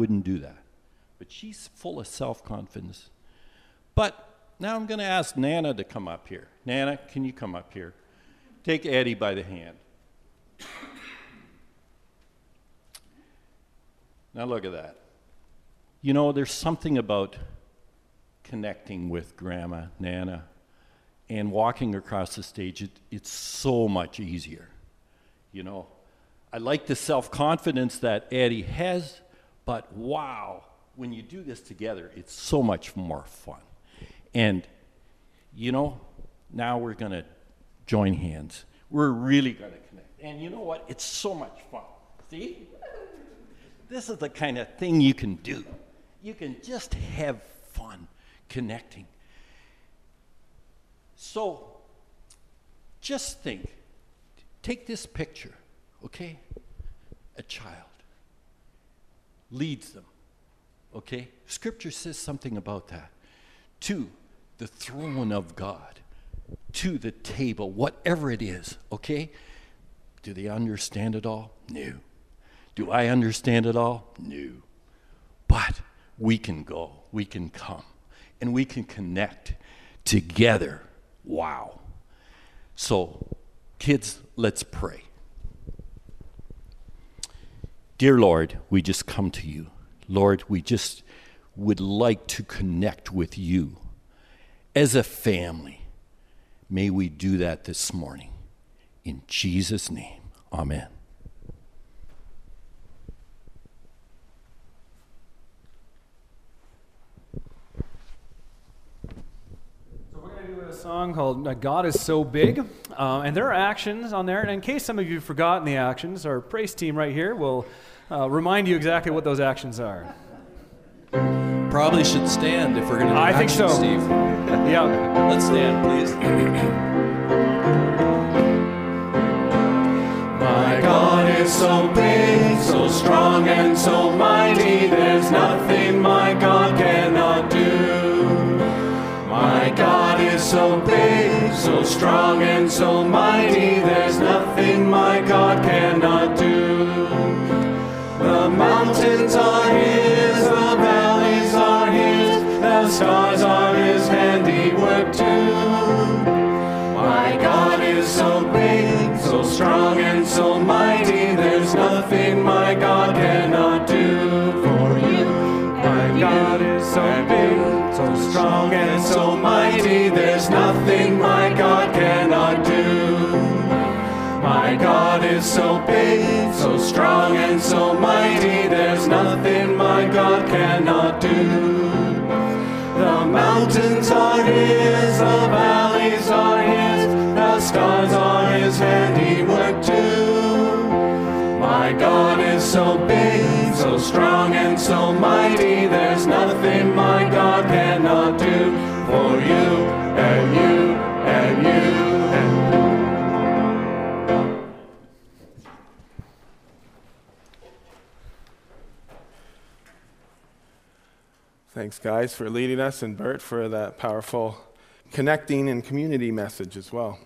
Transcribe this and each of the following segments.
wouldn't do that. But she's full of self confidence. But now I'm going to ask Nana to come up here. Nana, can you come up here? Take Eddie by the hand. Now look at that. You know, there's something about connecting with Grandma, Nana, and walking across the stage. It, it's so much easier. You know, I like the self confidence that Eddie has, but wow, when you do this together, it's so much more fun. And, you know, now we're going to join hands. We're really going to connect. And you know what? It's so much fun. See? This is the kind of thing you can do. You can just have fun connecting. So, just think take this picture, okay? A child leads them, okay? Scripture says something about that. To the throne of God, to the table, whatever it is, okay? Do they understand it all? No. Do I understand it all? No. But we can go, we can come, and we can connect together. Wow. So, kids, let's pray. Dear Lord, we just come to you. Lord, we just would like to connect with you as a family. May we do that this morning. In Jesus' name, amen. Song called God is So Big. Uh, and there are actions on there. And in case some of you have forgotten the actions, our praise team right here will uh, remind you exactly what those actions are. Probably should stand if we're going to do I action, think so. Steve. yeah. Let's stand, please. My God is so big, so strong, and so mighty. There's nothing my God cannot do. So big, so strong, and so mighty. There's nothing my God cannot do. The mountains are His, the valleys are His, the stars are is so big, so strong, and so mighty. There's nothing my God cannot do. The mountains are His, the valleys are His, the stars are His handiwork too. My God is so big, so strong, and so mighty. There's nothing my God cannot do for you Thanks, guys, for leading us, and Bert for that powerful connecting and community message as well.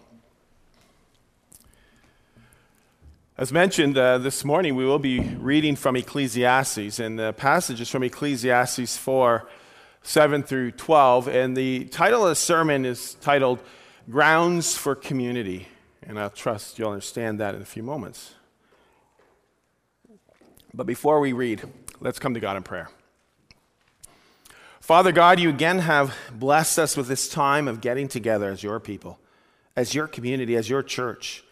As mentioned uh, this morning, we will be reading from Ecclesiastes, and the passage is from Ecclesiastes 4 7 through 12. And the title of the sermon is titled Grounds for Community. And I'll trust you'll understand that in a few moments. But before we read, let's come to God in prayer. Father God, you again have blessed us with this time of getting together as your people, as your community, as your church.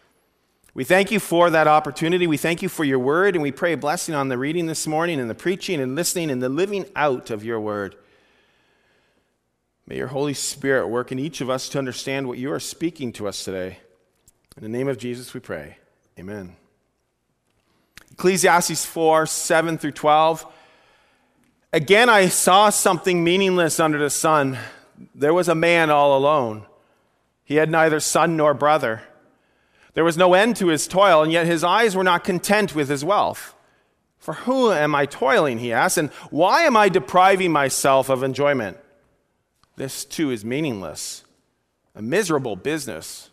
We thank you for that opportunity. We thank you for your word, and we pray a blessing on the reading this morning and the preaching and listening and the living out of your word. May your Holy Spirit work in each of us to understand what you are speaking to us today. In the name of Jesus, we pray. Amen. Ecclesiastes 4 7 through 12. Again, I saw something meaningless under the sun. There was a man all alone. He had neither son nor brother. There was no end to his toil, and yet his eyes were not content with his wealth. For who am I toiling, he asked, and why am I depriving myself of enjoyment? This too is meaningless, a miserable business.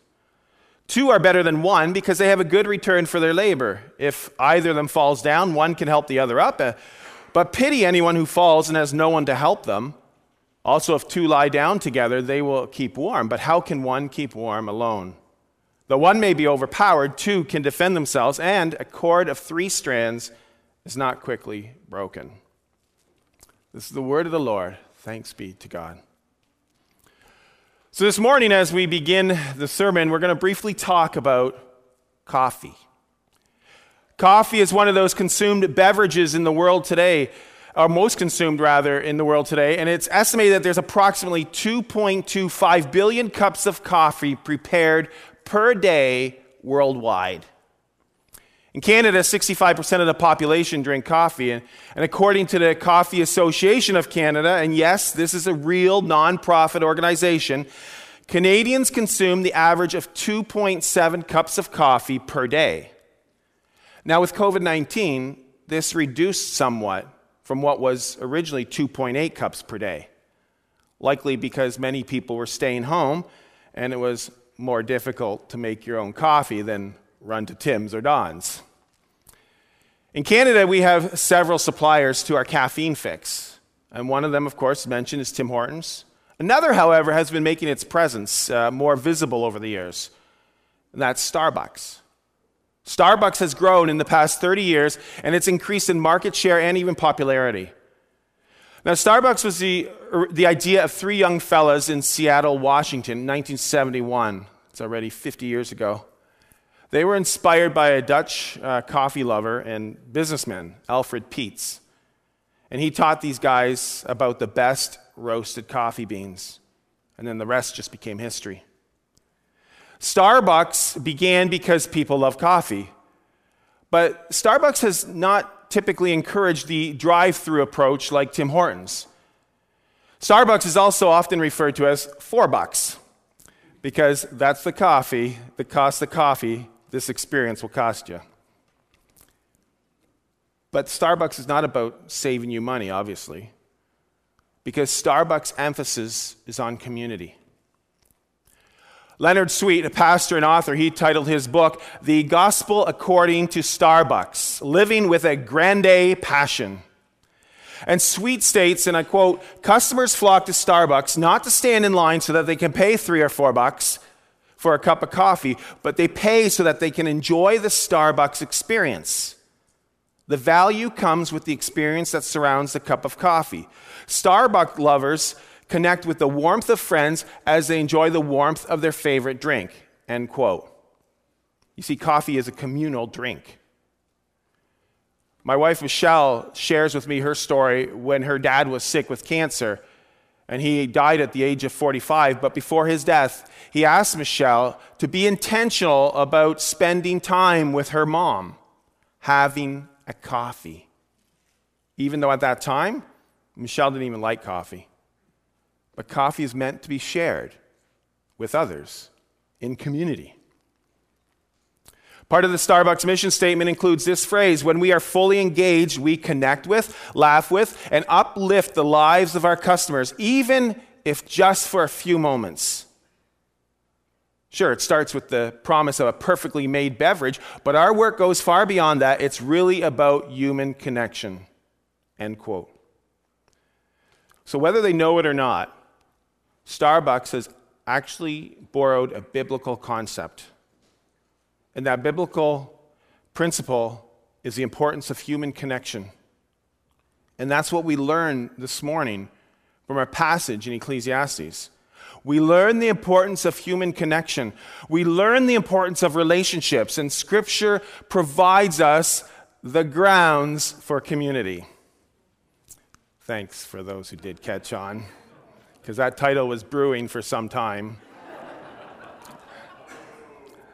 Two are better than one because they have a good return for their labor. If either of them falls down, one can help the other up. Uh, But pity anyone who falls and has no one to help them. Also, if two lie down together, they will keep warm. But how can one keep warm alone? Though one may be overpowered, two can defend themselves, and a cord of three strands is not quickly broken. This is the word of the Lord. Thanks be to God. So, this morning, as we begin the sermon, we're going to briefly talk about coffee. Coffee is one of those consumed beverages in the world today, or most consumed rather in the world today, and it's estimated that there's approximately 2.25 billion cups of coffee prepared per day worldwide. In Canada, 65% of the population drink coffee. And, and, according to the Coffee Association of Canada, and yes, this is a real nonprofit organization, Canadians consume the average of 2.7 cups of coffee per day. Now, with COVID 19, this reduced somewhat from what was originally 2.8 cups per day, likely because many people were staying home and it was more difficult to make your own coffee than run to Tim's or Don's. In Canada, we have several suppliers to our caffeine fix, and one of them, of course, mentioned is Tim Hortons. Another, however, has been making its presence uh, more visible over the years, and that's Starbucks. Starbucks has grown in the past 30 years, and it's increased in market share and even popularity. Now, Starbucks was the, er, the idea of three young fellas in Seattle, Washington, 1971. It's already 50 years ago. They were inspired by a Dutch uh, coffee lover and businessman, Alfred Peets. And he taught these guys about the best roasted coffee beans. And then the rest just became history. Starbucks began because people love coffee. But Starbucks has not typically encouraged the drive through approach like Tim Hortons. Starbucks is also often referred to as four bucks because that's the coffee that costs the coffee this experience will cost you. But Starbucks is not about saving you money, obviously, because Starbucks' emphasis is on community. Leonard Sweet, a pastor and author, he titled his book, The Gospel According to Starbucks Living with a Grande Passion. And Sweet states, and I quote, customers flock to Starbucks not to stand in line so that they can pay three or four bucks for a cup of coffee, but they pay so that they can enjoy the Starbucks experience. The value comes with the experience that surrounds the cup of coffee. Starbucks lovers connect with the warmth of friends as they enjoy the warmth of their favorite drink. End quote. You see, coffee is a communal drink. My wife Michelle shares with me her story when her dad was sick with cancer and he died at the age of 45. But before his death, he asked Michelle to be intentional about spending time with her mom, having a coffee. Even though at that time, Michelle didn't even like coffee. But coffee is meant to be shared with others in community. Part of the Starbucks mission statement includes this phrase When we are fully engaged, we connect with, laugh with, and uplift the lives of our customers, even if just for a few moments. Sure, it starts with the promise of a perfectly made beverage, but our work goes far beyond that. It's really about human connection. End quote. So, whether they know it or not, Starbucks has actually borrowed a biblical concept. And that biblical principle is the importance of human connection. And that's what we learn this morning from our passage in Ecclesiastes. We learn the importance of human connection. We learn the importance of relationships, and Scripture provides us the grounds for community. Thanks for those who did catch on because that title was brewing for some time.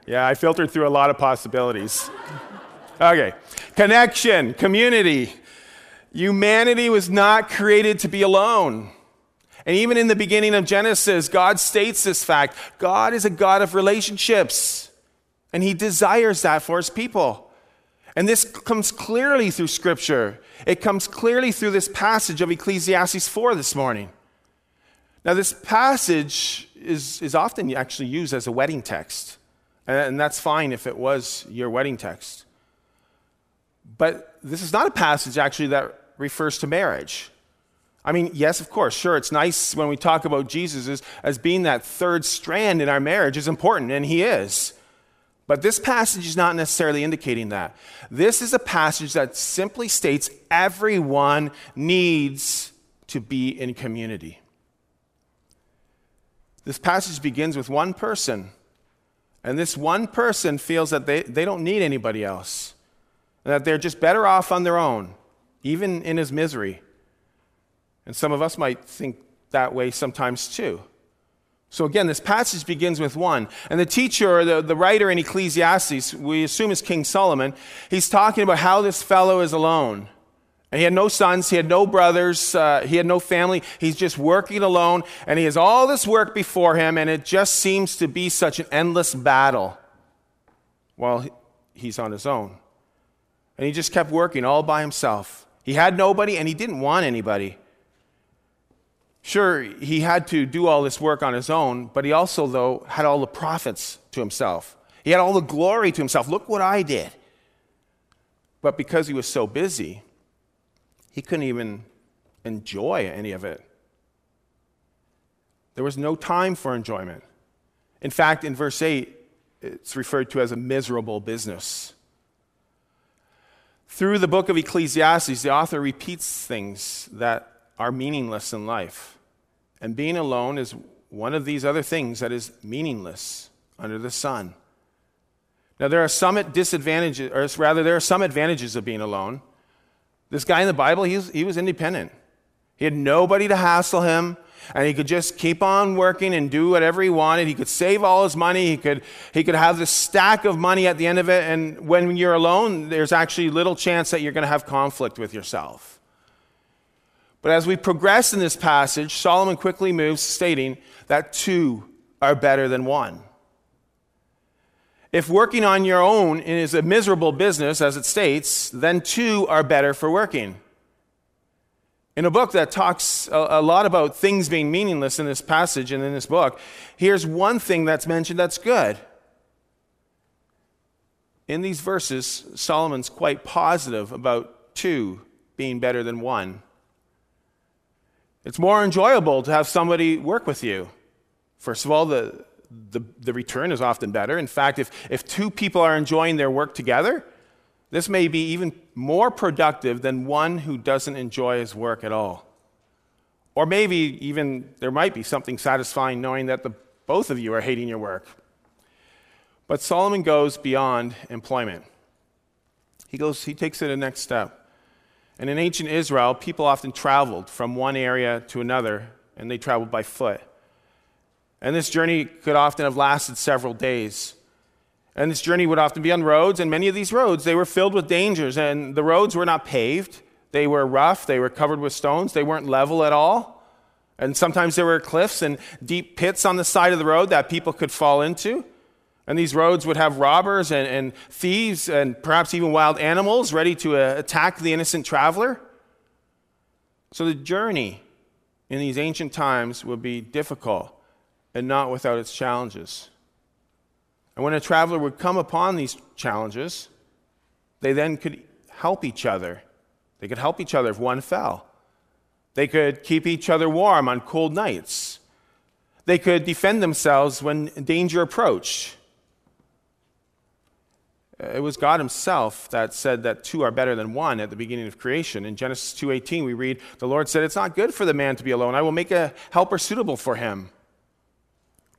yeah, I filtered through a lot of possibilities. Okay, connection, community. Humanity was not created to be alone. And even in the beginning of Genesis, God states this fact God is a God of relationships, and He desires that for His people. And this comes clearly through Scripture. It comes clearly through this passage of Ecclesiastes 4 this morning. Now, this passage is, is often actually used as a wedding text, and that's fine if it was your wedding text. But this is not a passage actually that refers to marriage. I mean, yes, of course, sure, it's nice when we talk about Jesus as, as being that third strand in our marriage is important, and he is. But this passage is not necessarily indicating that. This is a passage that simply states everyone needs to be in community. This passage begins with one person, and this one person feels that they, they don't need anybody else, that they're just better off on their own, even in his misery. And some of us might think that way sometimes too. So again, this passage begins with one. And the teacher, the, the writer in Ecclesiastes, we assume is King Solomon, he's talking about how this fellow is alone. And he had no sons, he had no brothers, uh, he had no family. He's just working alone, and he has all this work before him, and it just seems to be such an endless battle while he's on his own. And he just kept working all by himself. He had nobody, and he didn't want anybody. Sure, he had to do all this work on his own, but he also, though, had all the profits to himself. He had all the glory to himself. Look what I did. But because he was so busy, he couldn't even enjoy any of it. There was no time for enjoyment. In fact, in verse 8, it's referred to as a miserable business. Through the book of Ecclesiastes, the author repeats things that are meaningless in life. And being alone is one of these other things that is meaningless under the sun. Now, there are some disadvantages, or rather, there are some advantages of being alone. This guy in the Bible, he was, he was independent. He had nobody to hassle him, and he could just keep on working and do whatever he wanted. He could save all his money. He could, he could have this stack of money at the end of it. And when you're alone, there's actually little chance that you're going to have conflict with yourself. But as we progress in this passage, Solomon quickly moves, stating that two are better than one. If working on your own is a miserable business, as it states, then two are better for working. In a book that talks a, lot about things being meaningless in this passage and in this book, here's one thing that's mentioned that's good. In these verses, Solomon's quite positive about two being better than one. It's more enjoyable to have somebody work with you. First of all, the, the, the, return is often better. In fact, if, if two people are enjoying their work together, this may be even more productive than one who doesn't enjoy his work at all. Or maybe even there might be something satisfying knowing that the, both of you are hating your work. But Solomon goes beyond employment. He goes, he takes it a next step. And in ancient Israel, people often traveled from one area to another, and they traveled by foot. And this journey could often have lasted several days. And this journey would often be on roads, and many of these roads, they were filled with dangers, and the roads were not paved. They were rough, they were covered with stones, they weren't level at all. And sometimes there were cliffs and deep pits on the side of the road that people could fall into. And these roads would have robbers and, and thieves and perhaps even wild animals ready to uh, attack the innocent traveler. So the journey in these ancient times would be difficult and not without its challenges. And when a traveler would come upon these challenges, they then could help each other. They could help each other if one fell. They could keep each other warm on cold nights. They could defend themselves when danger approached. It was God himself that said that two are better than one at the beginning of creation. In Genesis 2:18 we read, "The Lord said, it's not good for the man to be alone. I will make a helper suitable for him."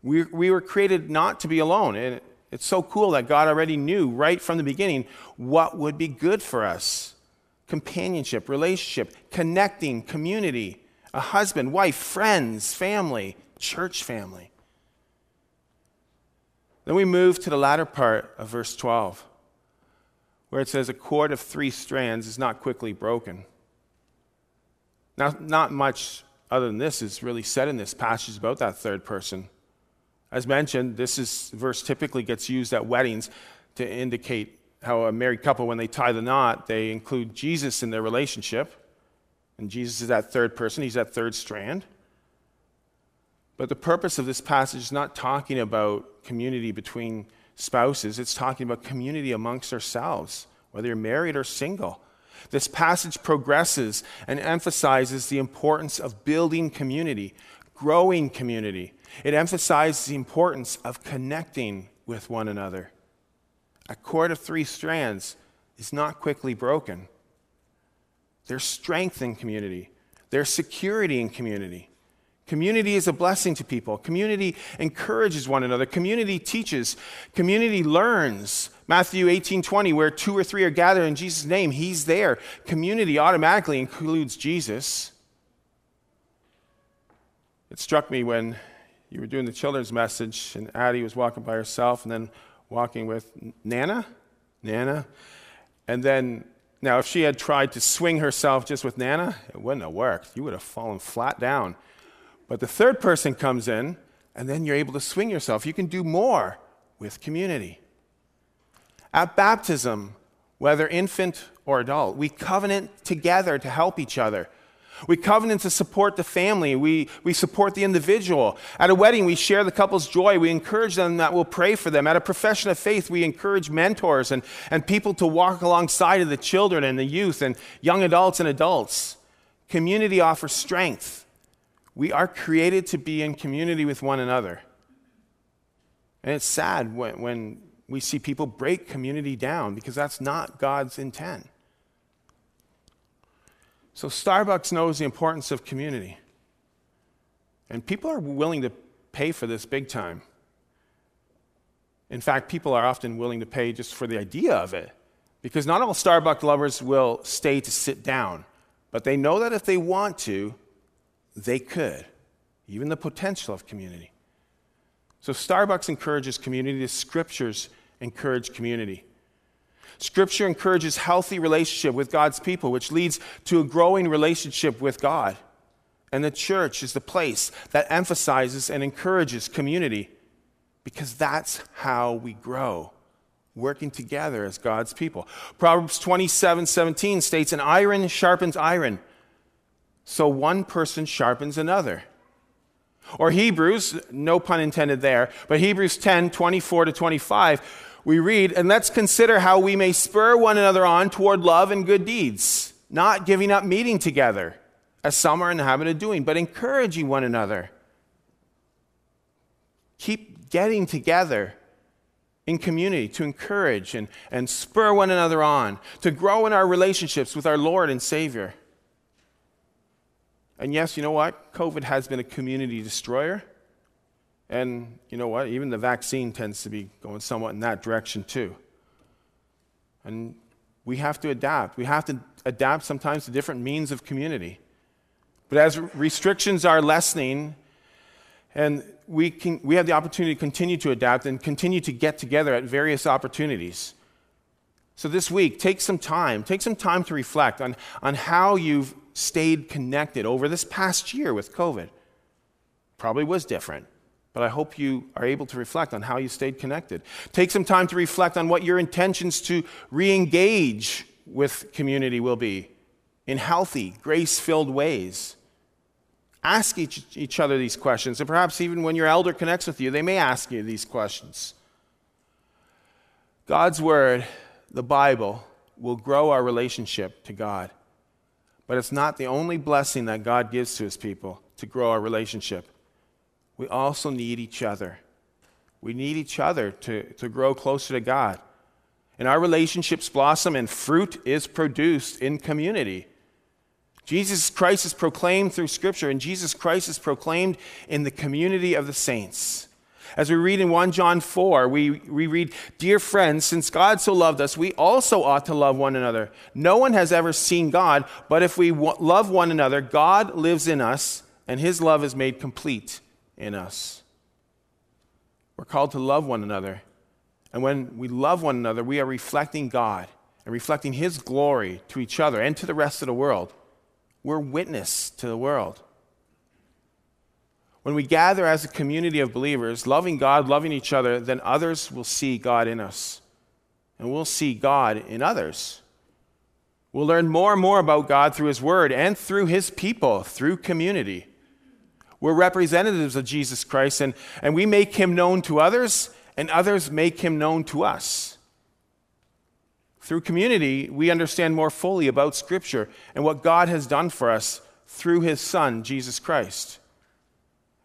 We, we were created not to be alone. And it's so cool that God already knew right from the beginning what would be good for us. Companionship, relationship, connecting, community, a husband, wife, friends, family, church family. Then we move to the latter part of verse 12, where it says, A cord of three strands is not quickly broken. Now, not much other than this is really said in this passage about that third person. As mentioned, this is, verse typically gets used at weddings to indicate how a married couple, when they tie the knot, they include Jesus in their relationship. And Jesus is that third person, he's that third strand. But the purpose of this passage is not talking about community between spouses, it's talking about community amongst ourselves, whether you're married or single. This passage progresses and emphasizes the importance of building community, growing community. It emphasizes the importance of connecting with one another. A cord of three strands is not quickly broken. There's strength in community, there's security in community. Community is a blessing to people. Community encourages one another. Community teaches. Community learns. Matthew 18 20, where two or three are gathered in Jesus' name, he's there. Community automatically includes Jesus. It struck me when you were doing the children's message and Addie was walking by herself and then walking with Nana. Nana. And then, now, if she had tried to swing herself just with Nana, it wouldn't have worked. You would have fallen flat down. But the third person comes in, and then you're able to swing yourself. You can do more with community. At baptism, whether infant or adult, we covenant together to help each other. We covenant to support the family. We, we support the individual. At a wedding, we share the couple's joy. We encourage them that we'll pray for them. At a profession of faith, we encourage mentors and, and people to walk alongside of the children and the youth and young adults and adults. Community offers strength. We are created to be in community with one another. And it's sad when, when we see people break community down because that's not God's intent. So Starbucks knows the importance of community. And people are willing to pay for this big time. In fact, people are often willing to pay just for the idea of it. Because not all Starbucks lovers will stay to sit down, but they know that if they want to, they could, even the potential of community. So Starbucks encourages community, the scriptures encourage community. Scripture encourages healthy relationship with God's people, which leads to a growing relationship with God. And the church is the place that emphasizes and encourages community because that's how we grow, working together as God's people. Proverbs 27 17 states, An iron sharpens iron, so one person sharpens another. Or Hebrews, no pun intended there, but Hebrews 10 24 to 25 we read, And let's consider how we may spur one another on toward love and good deeds, not giving up meeting together, as some are in the habit of doing, but encouraging one another. Keep getting together in community to encourage and, and spur one another on, to grow in our relationships with our Lord and Savior. And yes, you know what? COVID has been a community destroyer. And you know what? Even the vaccine tends to be going somewhat in that direction too. And we have to adapt. We have to adapt sometimes to different means of community. But as restrictions are lessening, and we, can, we have the opportunity to continue to adapt and continue to get together at various opportunities. So this week, take some time. Take some time to reflect on, on how you've stayed connected over this past year with COVID. Probably was different but I hope you are able to reflect on how you stayed connected. Take some time to reflect on what your intentions to re engage with community will be in healthy, grace filled ways. Ask each, each other these questions, and perhaps even when your elder connects with you, they may ask you these questions. God's Word, the Bible, will grow our relationship to God. But it's not the only blessing that God gives to his people to grow our relationship we also need each other. We need each other to, to grow closer to God. And our relationships blossom and fruit is produced in community. Jesus Christ is proclaimed through Scripture, and Jesus Christ is proclaimed in the community of the saints. As we read in 1 John 4, we, we read, Dear friends, since God so loved us, we also ought to love one another. No one has ever seen God, but if we love one another, God lives in us, and his love is made complete in us. We're called to love one another. And when we love one another, we are reflecting God and reflecting His glory to each other and to the rest of the world. We're witness to the world. When we gather as a community of believers, loving God, loving each other, then others will see God in us. And we'll see God in others. We'll learn more and more about God through His Word and through His people, through community. We're representatives of Jesus Christ, and, and we make him known to others, and others make him known to us. Through community, we understand more fully about Scripture and what God has done for us through His Son, Jesus Christ.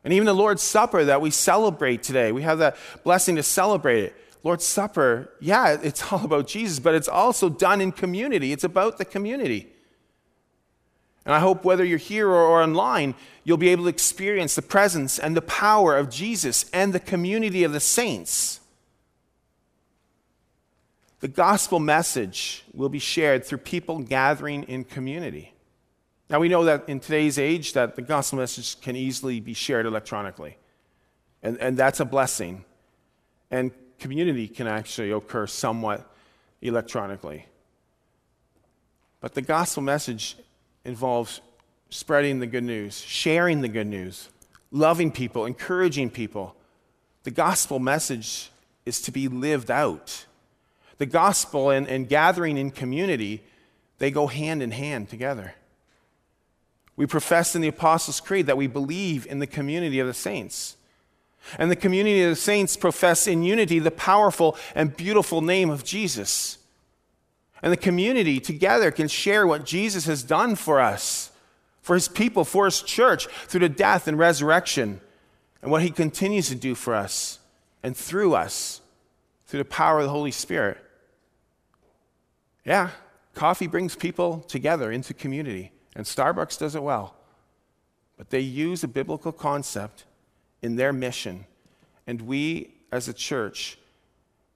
And even the Lord's Supper that we celebrate today, we have that blessing to celebrate it. Lord's Supper, yeah, it's all about Jesus, but it's also done in community. It's about the community. And I hope whether you're here or, online, you'll be able to experience the presence and the power of Jesus and the community of the saints. The gospel message will be shared through people gathering in community. Now we know that in today's age that the gospel message can easily be shared electronically. And, and that's a blessing. And community can actually occur somewhat electronically. But the gospel message involves spreading the good news, sharing the good news, loving people, encouraging people. The gospel message is to be lived out. The gospel and, and gathering in community, they go hand in hand together. We profess in the Apostles' Creed that we believe in the community of the saints. And the community of the saints profess in unity the powerful and beautiful name of Jesus. And the community together can share what Jesus has done for us, for his people, for his church, through the death and resurrection, and what he continues to do for us and through us, through the power of the Holy Spirit. Yeah, coffee brings people together into community, and Starbucks does it well. But they use a biblical concept in their mission, and we as a church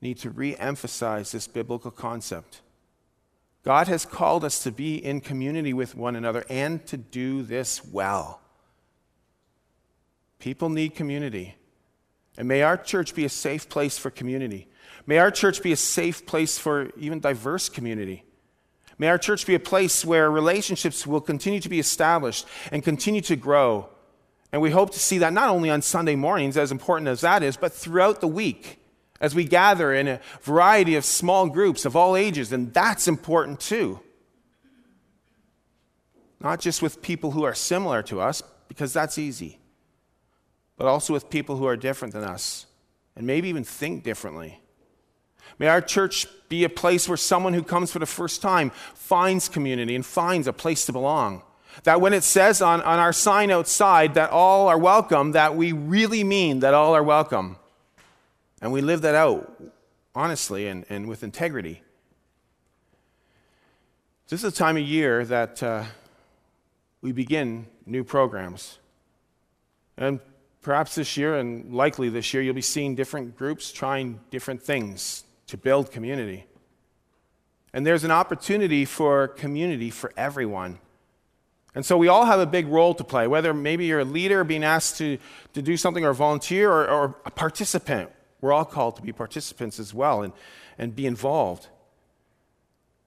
need to re emphasize this biblical concept. God has called us to be in community with one another and to do this well. People need community. And may our church be a safe place for community. May our church be a safe place for even diverse community. May our church be a place where relationships will continue to be established and continue to grow. And we hope to see that not only on Sunday mornings, as important as that is, but throughout the week as we gather in a variety of small groups of all ages. And that's important too. Not just with people who are similar to us, because that's easy, but also with people who are different than us and maybe even think differently. May our church be a place where someone who comes for the first time finds community and finds a place to belong. That when it says on, on our sign outside that all are welcome, that we really mean that all are welcome. And we live that out honestly and, and with integrity. This is a time of year that uh, we begin new programs. And perhaps this year, and likely this year, you'll be seeing different groups trying different things to build community. And there's an opportunity for community for everyone. And so we all have a big role to play, whether maybe you're a leader being asked to, to do something or volunteer or, or a participant. We're all called to be participants as well and, and be involved.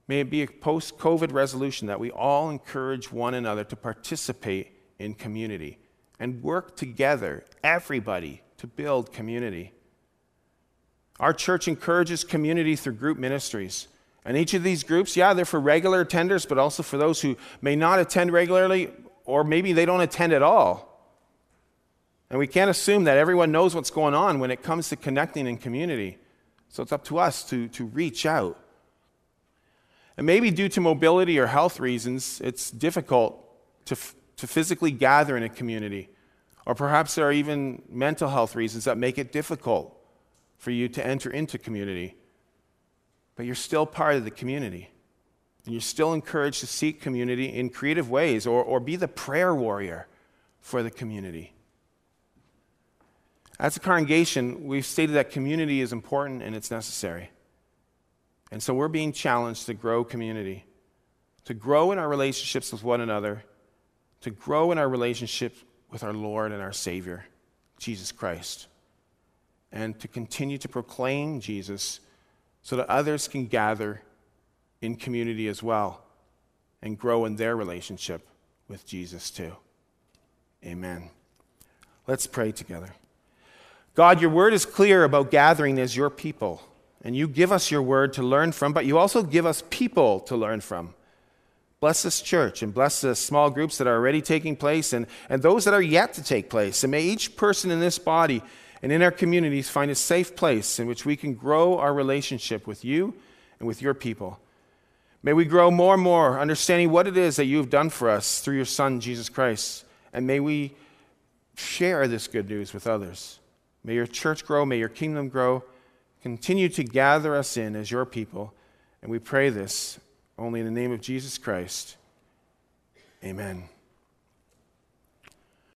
May it be a post COVID resolution that we all encourage one another to participate in community and work together, everybody, to build community. Our church encourages community through group ministries. And each of these groups, yeah, they're for regular attenders, but also for those who may not attend regularly, or maybe they don't attend at all. And we can't assume that everyone knows what's going on when it comes to connecting in community. So it's up to us to, to reach out. And maybe due to mobility or health reasons, it's difficult to, to physically gather in a community. Or perhaps there are even mental health reasons that make it difficult for you to enter into community. But you're still part of the community. And you're still encouraged to seek community in creative ways or, or be the prayer warrior for the community. As a congregation, we've stated that community is important and it's necessary. And so we're being challenged to grow community, to grow in our relationships with one another, to grow in our relationship with our Lord and our Savior, Jesus Christ and to continue to proclaim Jesus so that others can gather in community as well and grow in their relationship with Jesus too. Amen. Let's pray together. God, your word is clear about gathering as your people, and you give us your word to learn from, but you also give us people to learn from. Bless this church and bless the small groups that are already taking place and, and those that are yet to take place. And may each person in this body and in our communities find a safe place in which we can grow our relationship with you and with your people. May we grow more and more understanding what it is that you have done for us through your Son, Jesus Christ. And may we share this good news with others. May your church grow, may your kingdom grow. Continue to gather us in as your people. And we pray this only in the name of Jesus Christ. Amen.